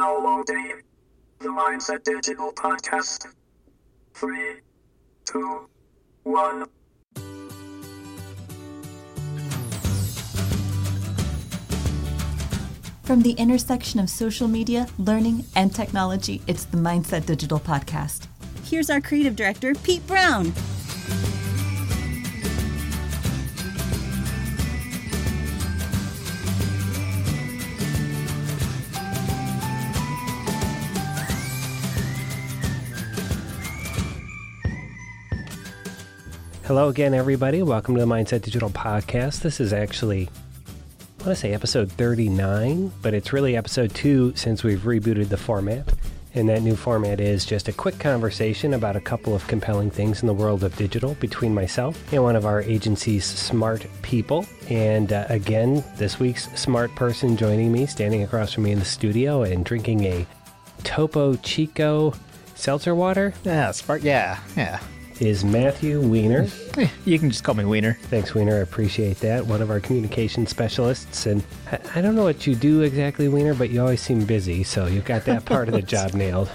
now loading the Mindset Digital Podcast. Three, two, one. From the intersection of social media, learning, and technology, it's the Mindset Digital Podcast. Here's our creative director, Pete Brown. Hello again, everybody. Welcome to the Mindset Digital Podcast. This is actually, I want to say episode 39, but it's really episode two since we've rebooted the format. And that new format is just a quick conversation about a couple of compelling things in the world of digital between myself and one of our agency's smart people. And uh, again, this week's smart person joining me, standing across from me in the studio and drinking a Topo Chico seltzer water, Yeah, Spark. Yeah, yeah. Is Matthew Weiner. Eh, You can just call me Weiner. Thanks, Weiner. I appreciate that. One of our communication specialists. And I, I don't know what you do exactly, Weiner, but you always seem busy. So you've got that part of the job nailed.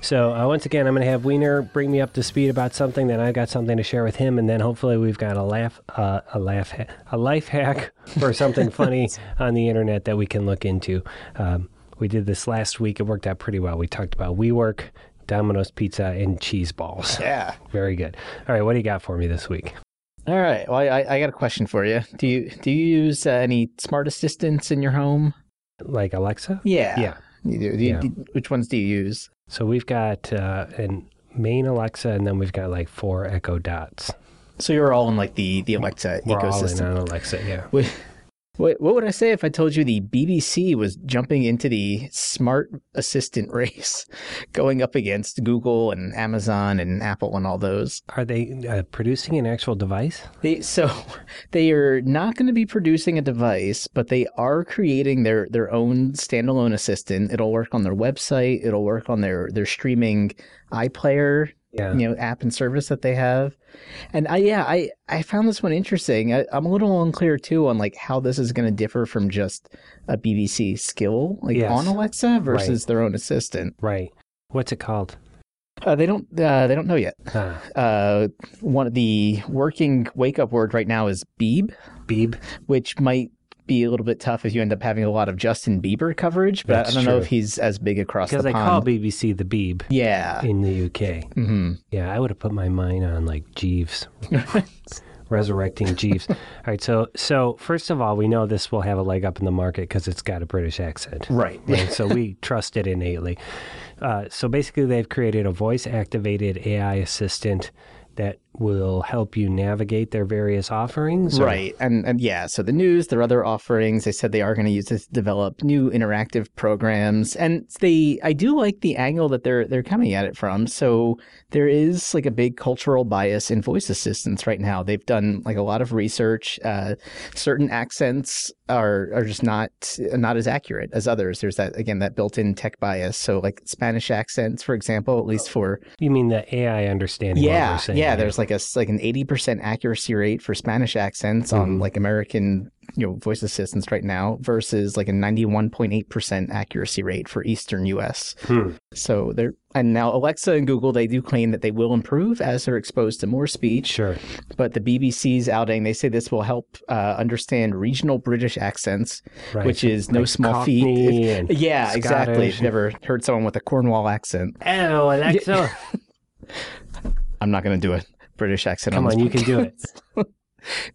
So uh, once again, I'm going to have Weiner bring me up to speed about something. Then I've got something to share with him, and then hopefully we've got a laugh, uh, a laugh, ha- a life hack or something funny on the internet that we can look into. Um, we did this last week. It worked out pretty well. We talked about WeWork, Domino's Pizza, and cheese balls. Yeah. Very good. All right, what do you got for me this week? All right. Well, I, I got a question for you. Do you do you use uh, any smart assistants in your home? Like Alexa? Yeah. Yeah. You do. do you, Yeah. do- which ones do you use? So we've got uh, an main Alexa, and then we've got like four Echo Dots. So you're all in like the the Alexa We're all in ecosystem. on Alexa, yeah. What what would I say if I told you the BBC was jumping into the smart assistant race, going up against Google and Amazon and Apple and all those? Are they uh, producing an actual device? They so they are not going to be producing a device, but they are creating their their own standalone assistant. It'll work on their website. It'll work on their their streaming iPlayer, Yeah. you know, app and service that they have. And I yeah, I I found this one interesting. I, I'm a little unclear too on like how this is going to differ from just a BBC skill like Yes. on Alexa versus their own assistant. Right. What's it called? Uh, they don't uh, they don't know yet. Ah, Uh, one of the working wake up word right now is Beeb. Beeb. which might be a little bit tough if you end up having a lot of Justin Bieber coverage. But That's I don't know if he's as big across Because the they call. BBC the Beeb yeah. in the UK. hmm Yeah, I would have put my mind on like Jeeves. Resurrecting Jeeves. All right, so so first of all, we know this will have a leg up in the market because it's got a British accent. Right. right? So we trust it innately. Uh, so basically, they've created a voice activated AI assistant that will help you navigate their various offerings. or- Right. And and yeah, so the news, their other offerings, they said they are going to use this to develop new interactive programs. And they I do like the angle that they're they're coming at it from. So there is like a big cultural bias in voice assistants right now. They've done like a lot of research. Uh, certain accents are are just not not as accurate as others. There's that again that built-in tech bias. So like Spanish accents, for example, at least for You mean the AI understanding? yeah, yeah. here. There's like a s- like an eighty percent accuracy rate for Spanish accents Mhm. on like American you know voice assistants right now versus like a ninety one point eight percent accuracy rate for Eastern U.S. Hmm. So they're and now Alexa and Google they do claim that they will improve as they're exposed to more speech. Sure. But the BBC's outing they say this will help uh, understand regional British accents, Right. which is no Like small feat. If- yeah, exactly. Scottish. If you've never heard someone with a Cornwall accent, Oh, Alexa. I'm not going to do a British accent. Come on, on, you can do it.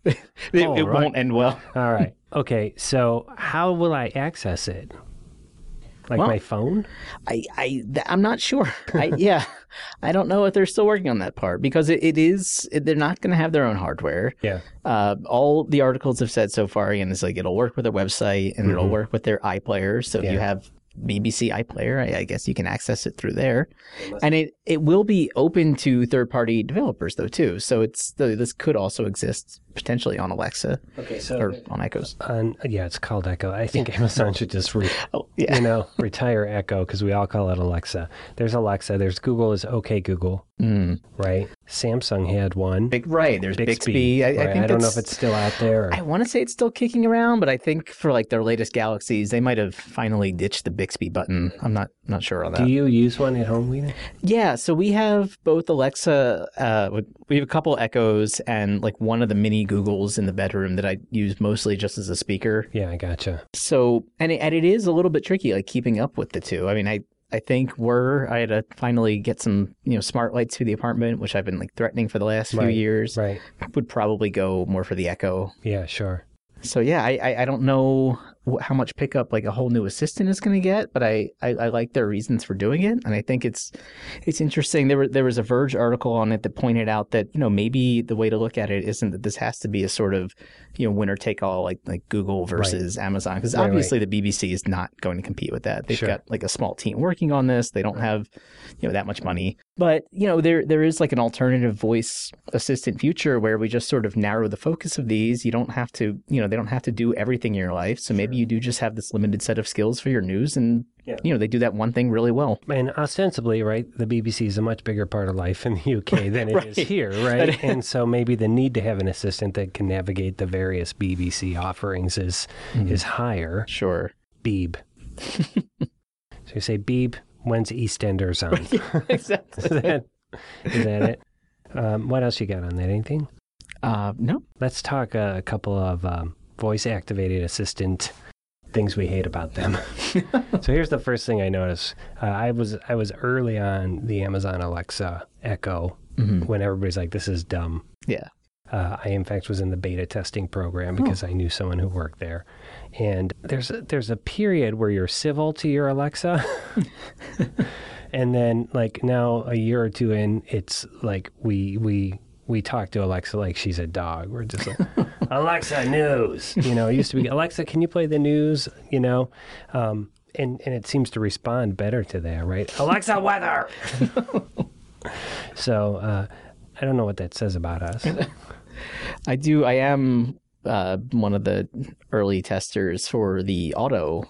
it, it right. won't end well. All right. Okay. So how will I access it? Like Well- my phone? I, I, I'm not sure. I, yeah, I don't know if they're still working on that part because it, it is. It, they're not going to have their own hardware. Yeah. Uh, all the articles have said so far, again, is like it'll work with their website and it'll Mhm. work with their iPlayer. So if you have BBC iPlayer, I, I guess you can access it through there, and it it will be open to third party developers though too. So it's this could also exist potentially on Alexa Okay, so or on Echoes. on yeah, it's called Echo. I think Amazon should just re, Oh, yeah. you know retire Echo because we all call it Alexa. There's Alexa. There's Google is OK Google, Mm. right? Samsung had one. Big right. There's Bixby. I, I right? think I don't know if it's still out there. Or, I want to say it's still kicking around, but I think for like their latest Galaxies, they might have finally ditched the Bixby button. I'm not not sure on that. do you use one at home, Weiner? Yeah, so we have both Alexa. Uh, we have a couple Echoes and like one of the mini Googles in the bedroom that I use mostly just as a speaker. Yeah, I gotcha. So and it, and it is a little bit tricky, like keeping up with the two. I mean, I I think we're I had to finally get some you know smart lights for the apartment, which I've been like threatening for the last few years. Right. Would probably go more for the Echo. Yeah, sure. So yeah, I I, I don't know how much pickup like a whole new assistant is going to get, but I, I I like their reasons for doing it, and I think it's it's interesting. There were there was a Verge article on it that pointed out that you know maybe the way to look at it isn't that this has to be a sort of you know winner take all like like Google versus Amazon because Right, obviously the BBC is not going to compete with that. They've Sure. got like a small team working on this. They don't have you know that much money, but you know there there is like an alternative voice assistant future where we just sort of narrow the focus of these. You don't have to you know they don't have to do everything in your life. So maybe you do just have this limited set of skills for your news, and Yeah. you know they do that one thing really well. And ostensibly, right, the BBC is a much bigger part of life in the UK than it is Right. here, right? and so maybe the need to have an assistant that can navigate the various BBC offerings is Mm-hmm. is higher. Sure. Beeb. so you say Beeb. When's EastEnders on? exactly. is, that, is that it? Um, what else you got on that? Anything? Uh, no. Let's talk uh, a couple of um, voice activated assistant things we hate about them. so here's the first thing I noticed. Uh, I was I was early on the Amazon Alexa Echo when everybody's like, "This is dumb." Yeah. Uh, I in fact was in the beta testing program because I knew someone who worked there, and there's a, there's a period where you're civil to your Alexa, and then like now a year or two in, it's like we we we talk to Alexa like she's a dog. We're just like Alexa news. You know, it used to be Alexa, can you play the news? You know, um, and and it seems to respond better to that, right? Alexa weather. so uh, I don't know what that says about us. I do. I am uh, one of the early testers for the auto,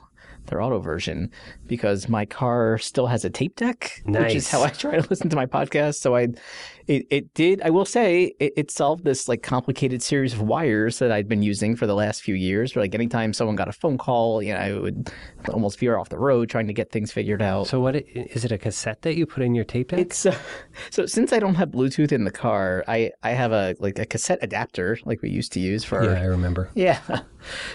their auto version, because my car still has a tape deck, which is how I try to listen to my podcast. So I, it, it did. I will say it, it solved this like complicated series of wires that I'd been using for the last few years. Like anytime someone got a phone call, you know, I would almost veer off the road trying to get things figured out. So what i- it? A cassette that you put in your tape deck? It's uh, so since I don't have Bluetooth in the car, I I have a like a cassette adapter like we used to use for yeah, I remember. yeah.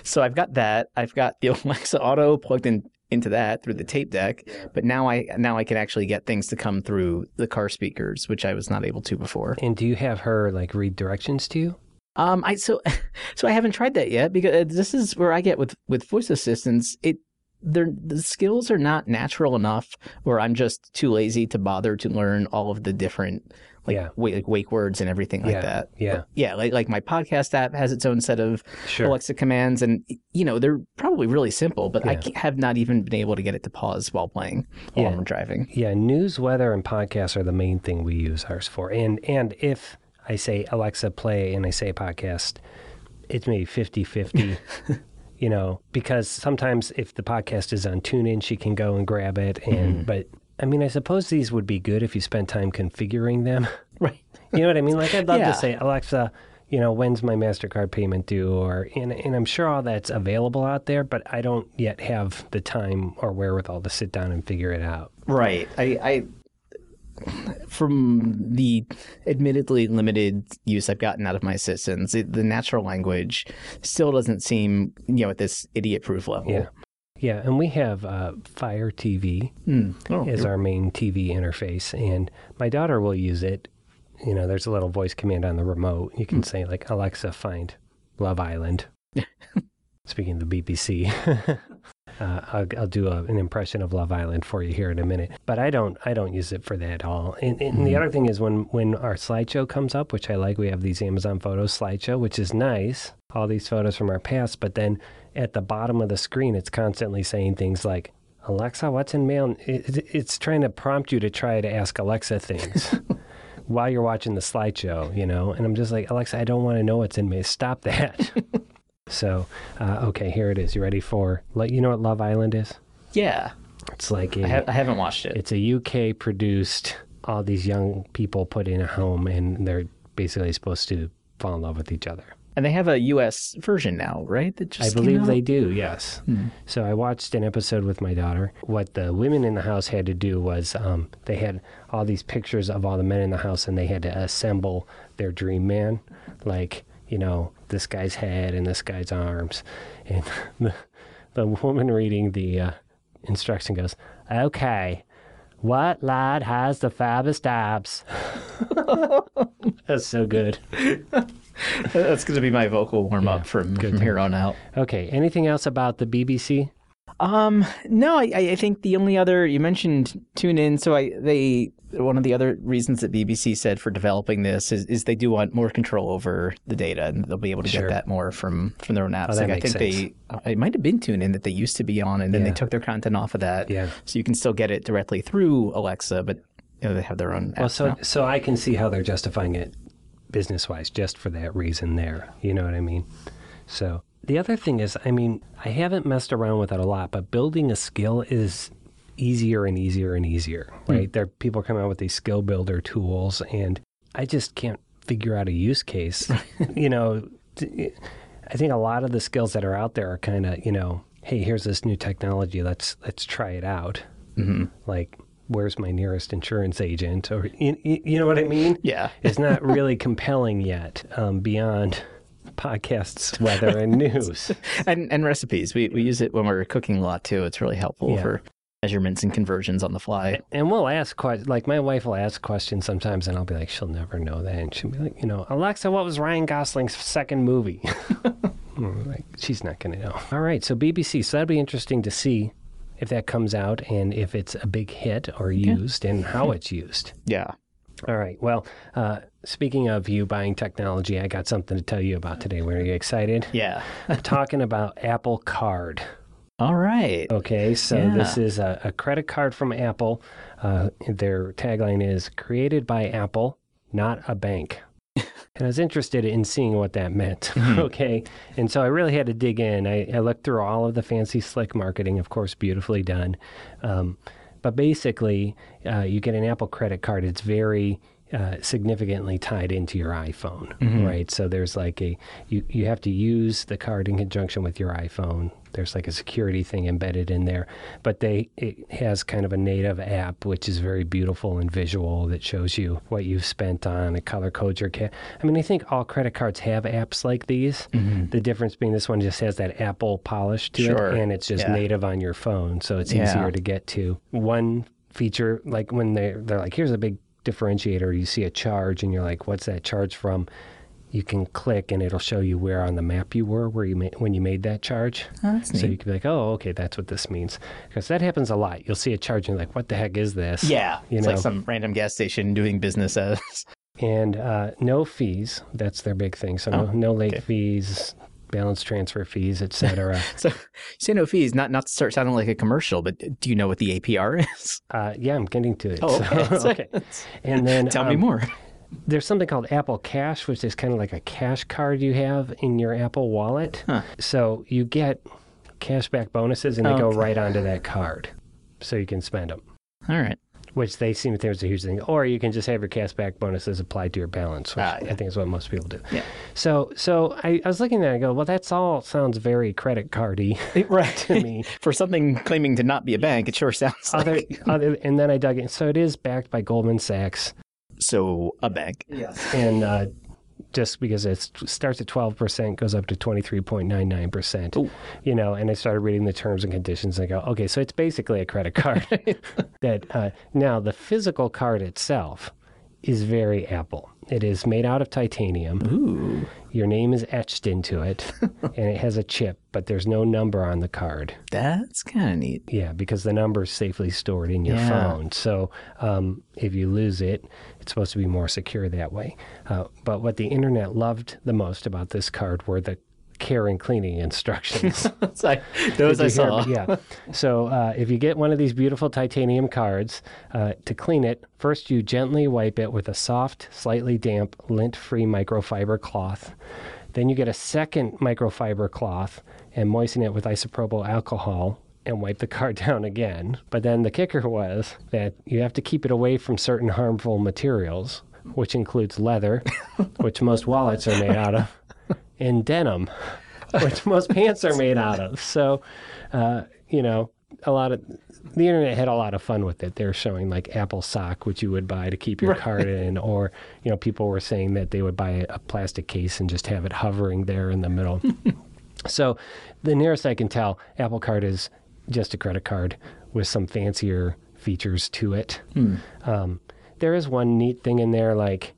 So I've got that. I've got the Alexa Auto plugged in into that through the tape deck. But now I now I can actually get things to come through the car speakers, which I was not able to before. And do you have her like read directions to you? Um, I so so I haven't tried that yet because this is where I get with with voice assistants. It they're, the skills are not natural enough where I'm just too lazy to bother to learn all of the different like Yeah. wake, like wake words and everything like Yeah, that. yeah. yeah. Like like my podcast app has its own set of Sure. Alexa commands, and you know they're probably really simple, but I Yeah. ca- have not even been able to get it to pause while playing while Yeah. I'm driving. Yeah, news, weather, and podcasts are the main thing we use ours for. And and if I say Alexa play and I say podcast, it's maybe 50-50. you know, because sometimes if the podcast is on TuneIn, she can go and grab it. And mm-hmm. but I mean, I suppose these would be good if you spent time configuring them. Right. You know what I mean? Like I'd love Yeah. to say, Alexa, you know, when's my Mastercard payment due? Or and, and I'm sure all that's available out there, but I don't yet have the time or wherewithal to sit down and figure it out. Right. I, I from the admittedly limited use I've gotten out of my assistants, it, the natural language still doesn't seem, you know, at this idiot-proof level. Yeah. Yeah, and we have uh, Fire TV Hmm. Oh, is our main TV interface, and my daughter will use it. You know, there's a little voice command on the remote. You can say like Alexa, find Love Island. Speaking of the BBC, uh, I'll, I'll do a, an impression of Love Island for you here in a minute. But I don't, I don't use it for that at all. And, and the other thing is when when our slideshow comes up, which I like, we have these Amazon Photos slideshow, which is nice. All these photos from our past, but then at the bottom of the screen, it's constantly saying things like. Alexa, what's in mail? It, it- it's trying to prompt you to try to ask Alexa things, while you're watching the slideshow, you know. And I'm just like, Alexa, I don't want to know what's in me. Stop that. so, uh, okay, here it is. You ready for? Like, you know what Love Island is? Yeah. It's like a, I, ha- I haven't watched it. it's a UK produced. All these young people put in a home, and they're basically supposed to fall in love with each other. and they have a U.S. version now, right? That just I believe they do, yes. So I watched an episode with my daughter. What the women in the house had to do was um, they had all these pictures of all the men in the house and they had to assemble their dream man. Like, you know, this guy's head and this guy's arms. And the, the woman reading the uh, instruction goes, okay. What lad has the fabbest abs? That's so good. That's going to be my vocal warm up from, from here on out. Okay, anything else about the BBC? Um, no, I, I think the only other you mentioned TuneIn. So I they one of the other reasons that BBC said for developing this is, is they do want more control over the data, and they'll be able to Sure. get that more from from their own apps. Oh, like I think they uh, it might have been TuneIn that they used to be on, and then they took their content off of that. Yeah. so you can still get it directly through Alexa, but you know, they have their own. Well, so now. so I can see how they're justifying it business wise, just for that reason. There, you know what I mean. So the other thing is, I mean, I haven't messed around with it a lot, but building a skill is easier and easier and easier, right? There, people come out with these skill builder tools, and I just can't figure out a use case. you know, I think a lot of the skills that are out there are kind of, you know, hey, here's this new technology. Let's let's try it out. Mm-hmm. Like, where's my nearest insurance agent? Or you, you you know what I mean? Yeah. it's not really compelling yet um, beyond podcasts, weather, and news. and and recipes. We we use it when we're cooking a lot too. It's really helpful Yeah. for measurements and conversions on the fly. And we'll ask questions. Like my wife will ask questions sometimes, and I'll be like, "She'll never know that." And she'll be like, "You know, Alexa, what was Ryan Gosling's second movie?" Like, she's not going to know. All right, so BBC. So that'd be interesting to see if that comes out and if it's a big hit or used and how it's used. Yeah. All right. Well, uh, speaking of you buying technology, I got something to tell you about today. Were you excited? Yeah. I'm talking about Apple Card. All right. Okay, so Yeah. this is a, a credit card from Apple. Uh, their tagline is created by Apple, not a bank. and I was interested in seeing what that meant. okay, and so I really had to dig in. I, I looked through all of the fancy, slick marketing, of course, beautifully done. Um, but basically, uh, you get an Apple credit card. It's very uh, significantly tied into your iPhone, right? So there's like a you you have to use the card in conjunction with your iPhone. There's like a security thing embedded in there, but they it has kind of a native app which is very beautiful and visual that shows you what you've spent on. It color codes your I mean, I think all credit cards have apps like these. The difference being this one just has that Apple polish to Sure. it, and it's just Yeah. native on your phone, so it's Yeah. easier to get to. One feature, like when they they're like, here's a big differentiator. You see a charge, and you're like, what's that charge from? You can click, and it'll show you where on the map you were, where you made when you made that charge. that's so neat. you can be like, oh, okay, that's what this means, because that happens a lot. You'll see a charge, and you're like, what the heck is this? Yeah. you it's know. like some random gas station doing business as. and uh, no fees. That's their big thing. So no, Oh, no late okay. fees, balance transfer fees, etc. So you say no fees, not not to start sounding like a commercial, but do you know what the APR is? uh, yeah, I'm getting to it. Oh, okay. So- okay. And then Tell me um, more. there's something called Apple Cash, which is kind of like a cash card you have in your Apple Wallet. Huh. So you get cashback bonuses, and they Oh, go right onto that card, so you can spend them. All right. Which they seem to think is a huge thing. Or you can just have your cashback bonuses applied to your balance, which Ah, yeah. I think is what most people do. Yeah. So, so I, I was looking at it and I go, well, that's all sounds very credit cardy Right. to me. For something claiming to not be a bank, it sure sounds other, like other, and then I dug in. So it is backed by Goldman Sachs, so a bank. Yes. and uh, just because it starts at twelve percent, goes up to twenty three point nine nine percent. Ooh. You know, and I started reading the terms and conditions. And I go, okay, so it's basically a credit card. that uh, now the physical card itself is very Apple. It is made out of titanium. Ooh. Your name is etched into it, and it has a chip, but there's no number on the card. That's kind of neat. Yeah, because the number is safely stored in your Yeah. phone. So um, if you lose it, it's supposed to be more secure that way. Uh, but what the internet loved the most about this card were the care and cleaning instructions. It's like, those I saw. yeah. So uh, if you get one of these beautiful titanium cards, uh, to clean it, first you gently wipe it with a soft, slightly damp, lint-free microfiber cloth. Then you get a second microfiber cloth and moisten it with isopropyl alcohol and wipe the card down again. But then the kicker was that you have to keep it away from certain harmful materials, which includes leather, which most wallets are made out of, and denim, which most pants are made out of. So, uh, you know, a lot of the internet had a lot of fun with it. They're showing like Apple sock, which you would buy to keep your card in, or you know, people were saying that they would buy a, plastic case and just have it hovering there in the middle. so, the nearest I can tell, Apple Card is just a credit card with some fancier features to it. Um, there is one neat thing in there, like,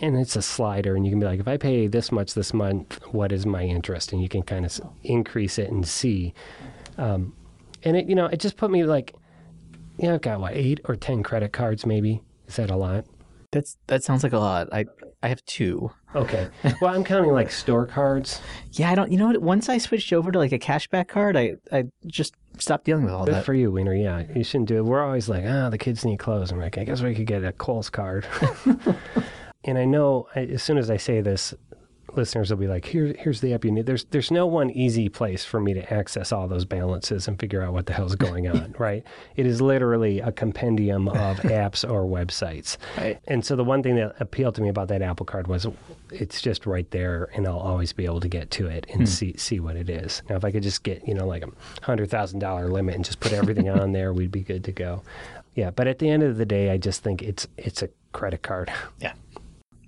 and it's a slider, and you can be like, if I pay this much this month, what is my interest? And you can kind of increase it and see. Um, and it, you know, it just put me like, yeah, I've got what eight or ten credit cards, maybe. Is that a lot? That's that sounds like a lot. I I have two. Okay. well, I'm counting like store cards. Yeah, I don't. You know what? Once I switched over to like a cashback card, I I just stopped dealing with all Good that. for you, Weiner. Yeah, you shouldn't do it. We're always like, ah, the kids need clothes. I'm like, I guess we could get a Kohl's card. and I know I, as soon as I say this, listeners will be like, here, here's the app you need. There's, there's no one easy place for me to access all those balances and figure out what the hell's going on, right? It is literally a compendium of apps or websites. Right. And so the one thing that appealed to me about that Apple Card was it's just right there, and I'll always be able to get to it and hmm. see see what it is. Now, if I could just get you know like a hundred thousand dollar limit and just put everything on there, we'd be good to go. Yeah, but at the end of the day, I just think it's it's a credit card. Yeah.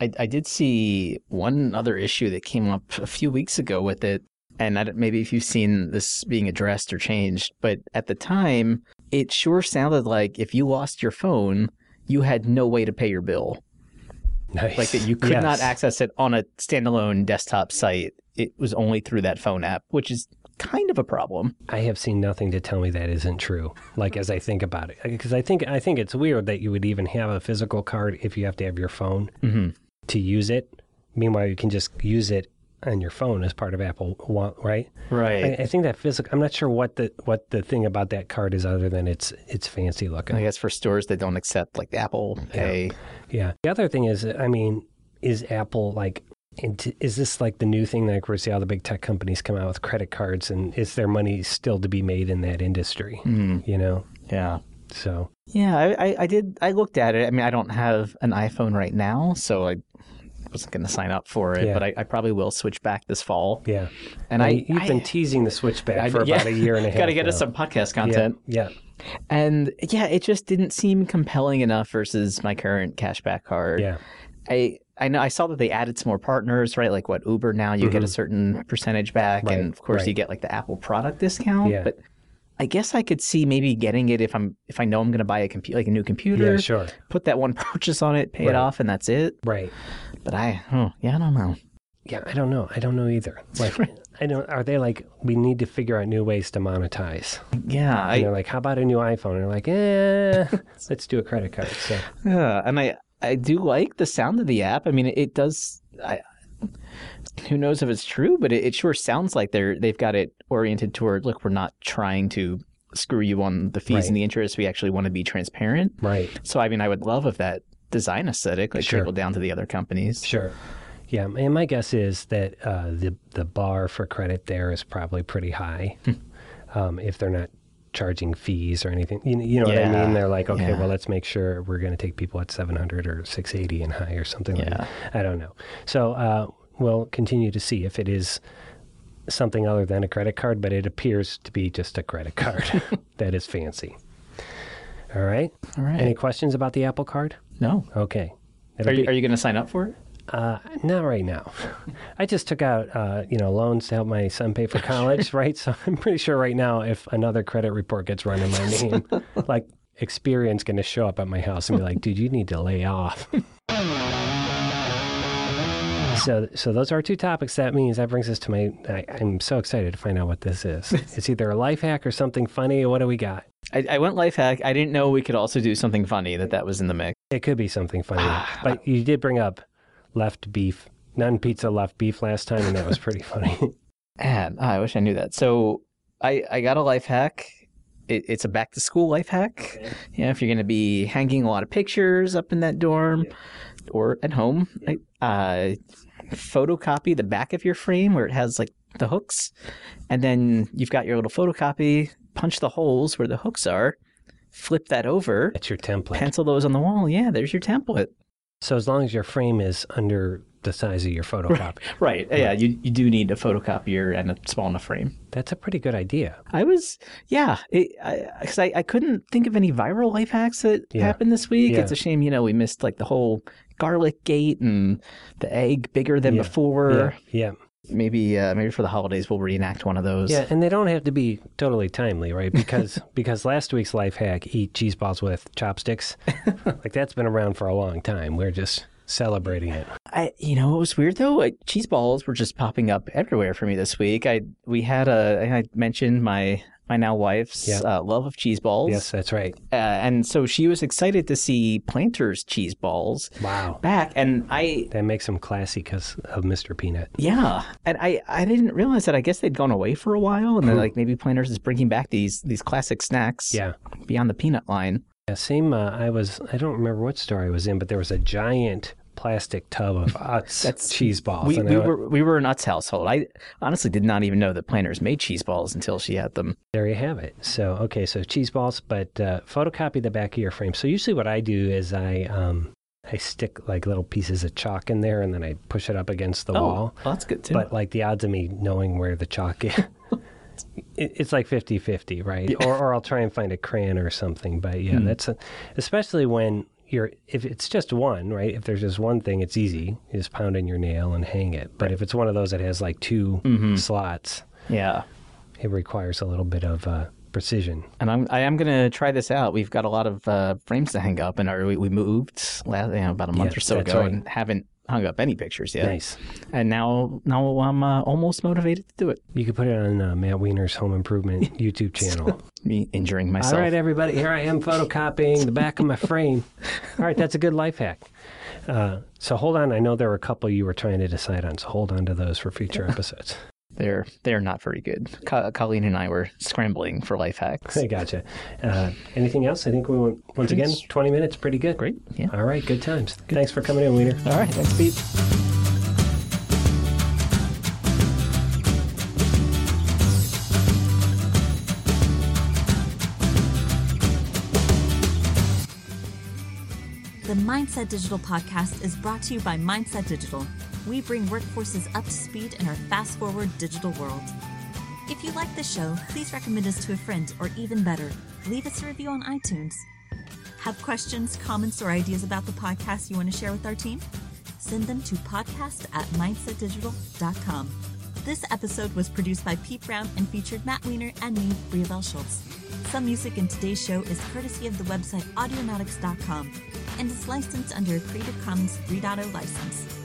I, I did see one other issue that came up a few weeks ago with it. And I don't, maybe if you've seen this being addressed or changed, but at the time, it sure sounded like if you lost your phone, you had no way to pay your bill. Nice. Like that you could Yes. not access it on a standalone desktop site. It was only through that phone app, which is kind of a problem. I have seen nothing to tell me that isn't true. Like as I think about it, because I think I think it's weird that you would even have a physical card if you have to have your phone mm-hmm. To use it. Meanwhile, you can just use it on your phone as part of Apple One, right? Right. I, I think that physical. I'm not sure what the what the thing about that card is other than it's it's fancy looking. I guess for stores that don't accept like Apple Pay. Yeah. The other thing is, I mean, is Apple like? Is this like the new thing like we see all the big tech companies come out with credit cards, and is there money still to be made in that industry? Hmm. You know, Yeah. So Yeah, I, I, I did. I looked at it. I mean, I don't have an iPhone right now, so I wasn't going to sign up for it. Yeah. But I, I probably will switch back this fall. yeah. And Now, I, you've I, been teasing the switchback I- for yeah, about a year and a half. Got to get us some podcast content. yeah. And yeah, it just didn't seem compelling enough versus my current cashback card. Yeah. I I know I saw that they added some more partners, right? Like what Uber now you get a certain percentage back, Mm-hmm. Right, and of course right. you get like the Apple product discount. Yeah. But I guess I could see maybe getting it if I'm if I know I'm going to buy a computer like a new computer. Yeah, sure. Put that one purchase on it, pay Right. it off, and that's it. Right. But I, oh, yeah, I don't know. Yeah, I don't know. I don't know either. Like, I don't. Are they like we need to figure out new ways to monetize? Yeah, And I, they're like, how about a new iPhone? And they're like, eh, let's do a credit card. So yeah, and I I do like the sound of the app. I mean, it, it does. I, who knows if it's true, but it, it sure sounds like they're they've got it oriented toward. Look, we're not trying to screw you on the fees Right. and the interest. We actually want to be transparent. right, So I mean, I would love if that design aesthetic like Sure. trickled down to the other companies. sure. Yeah, and my guess is that uh, the the bar for credit there is probably pretty high, um, if they're not charging fees or anything. You, know- you know what I mean? They're like, okay, yeah. well, let's make sure we're going to take people at 700 or 680 and high or something like Yeah. that. I don't know. So uh, we'll continue to see if it is something other than a credit card, but it appears to be just a credit card that is fancy. All right. All right. Any questions about the Apple Card? No. Okay. Are you, be- are you going to sign up for it? Uh, not right now. I just took out, uh, you know, loans to help my son pay for college, right? So I'm pretty sure right now, if another credit report gets run in my name, like Experian's going to show up at my house and be like, "Dude, you need to lay off." so, so those are two topics. That means that brings us to my. I, I'm so excited to find out what this is. it's either a life hack or something funny. What do we got? I, I went life hack. I didn't know we could also do something funny. That that was in the mix. It could be something funny, but you did bring up left beef, non pizza left beef last time, and that was pretty funny. Man, I wish I knew that. So I I got a life hack. It, it's a back to school life hack. Yeah, if you're going to be hanging a lot of pictures up in that dorm or at home, uh, photocopy the back of your frame where it has like the hooks, and then you've got your little photocopy. Punch the holes where the hooks are. Flip that over. That's your template. Pencil those on the wall. Yeah, there's your template. So as long as your frame is under the size of your photocopy, Right. Yeah, you, you do need a photocopier and a small enough frame. that's a pretty good idea. I was, yeah, because I, I, I couldn't think of any viral life hacks that Yeah. happened this week. Yeah. It's a shame, you know, we missed like the whole garlic gate and the egg bigger than Yeah. before. Yeah, yeah, Maybe, uh, maybe for the holidays we'll reenact one of those. yeah, and they don't have to be totally timely, right? Because because last week's life hack, eat cheese balls with chopsticks, like that's been around for a long time. We're just celebrating it. I, you know, what was weird though? Like, cheese balls were just popping up everywhere for me this week. I we had a, I mentioned my my now wife's uh, love of cheese balls. Yes, that's right. uh, and so she was excited to see Planters cheese balls Wow, back, and I that makes them classy because of Mr. Peanut. Yeah, and I, I didn't realize that. I guess they'd gone away for a while, and then like maybe Planters is bringing back these these classic snacks. Yeah. beyond the peanut line. Yeah, same. Uh, I was. I don't remember what store I was in, but there was a giant plastic tub of Utz That's- cheese balls. We, we were we were an Utz household. I honestly did not even know that Planters made cheese balls until she had them. there you have it. So okay, so cheese balls, but uh, photocopy the back of your frame. So usually, what I do is I um I stick like little pieces of chalk in there, and then I push it up against the wall. well, that's good too. But like the odds of me knowing where the chalk is. It's like 50 50, right? Or, or I'll try and find a crayon or something. But yeah, that's a, especially when you're, if it's just one, right? If there's just one thing, it's easy. You just pound in your nail and hang it. But if it's one of those that has like 2 slots, yeah, it requires a little bit of uh, precision. and I'm I am gonna try this out. We've got a lot of uh, frames to hang up, and our, we, we moved last, you know, about a month Yeah, or so ago, right. and haven't hung up any pictures yet. Nice. And now now I'm uh, almost motivated to do it. You could put it on uh, Matt Weiner's Home Improvement YouTube channel. Me injuring myself. All right, everybody, here I am photocopying the back of my frame. All right, that's a good life hack. Uh, so hold on. I know there were a couple you were trying to decide on, so hold on to those for future episodes. They're they're not very good. Co- Colleen and I were scrambling for life hacks. I gotcha. Uh, anything else? I think we went, once again, 20 minutes, pretty good. Great. Yeah. All right, good times. Thanks for coming in, Weiner. All right. Thanks, Pete. The Mindset Digital podcast is brought to you by Mindset Digital. We bring workforces up to speed in our fast forward digital world. If you like the show, please recommend us to a friend, or even better, leave us a review on iTunes. Have questions, comments, or ideas about the podcast you want to share with our team? Send them to podcast at mindsetdigital.com. This episode was produced by Pete Brown and featured Matt Weiner and me, Bria Schultz. Some music in today's show is courtesy of the website audionautix.com and is licensed under a Creative Commons 3.0 license.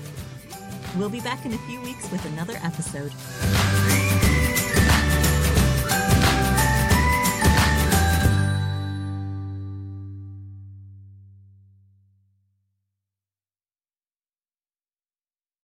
We'll be back in a few weeks with another episode.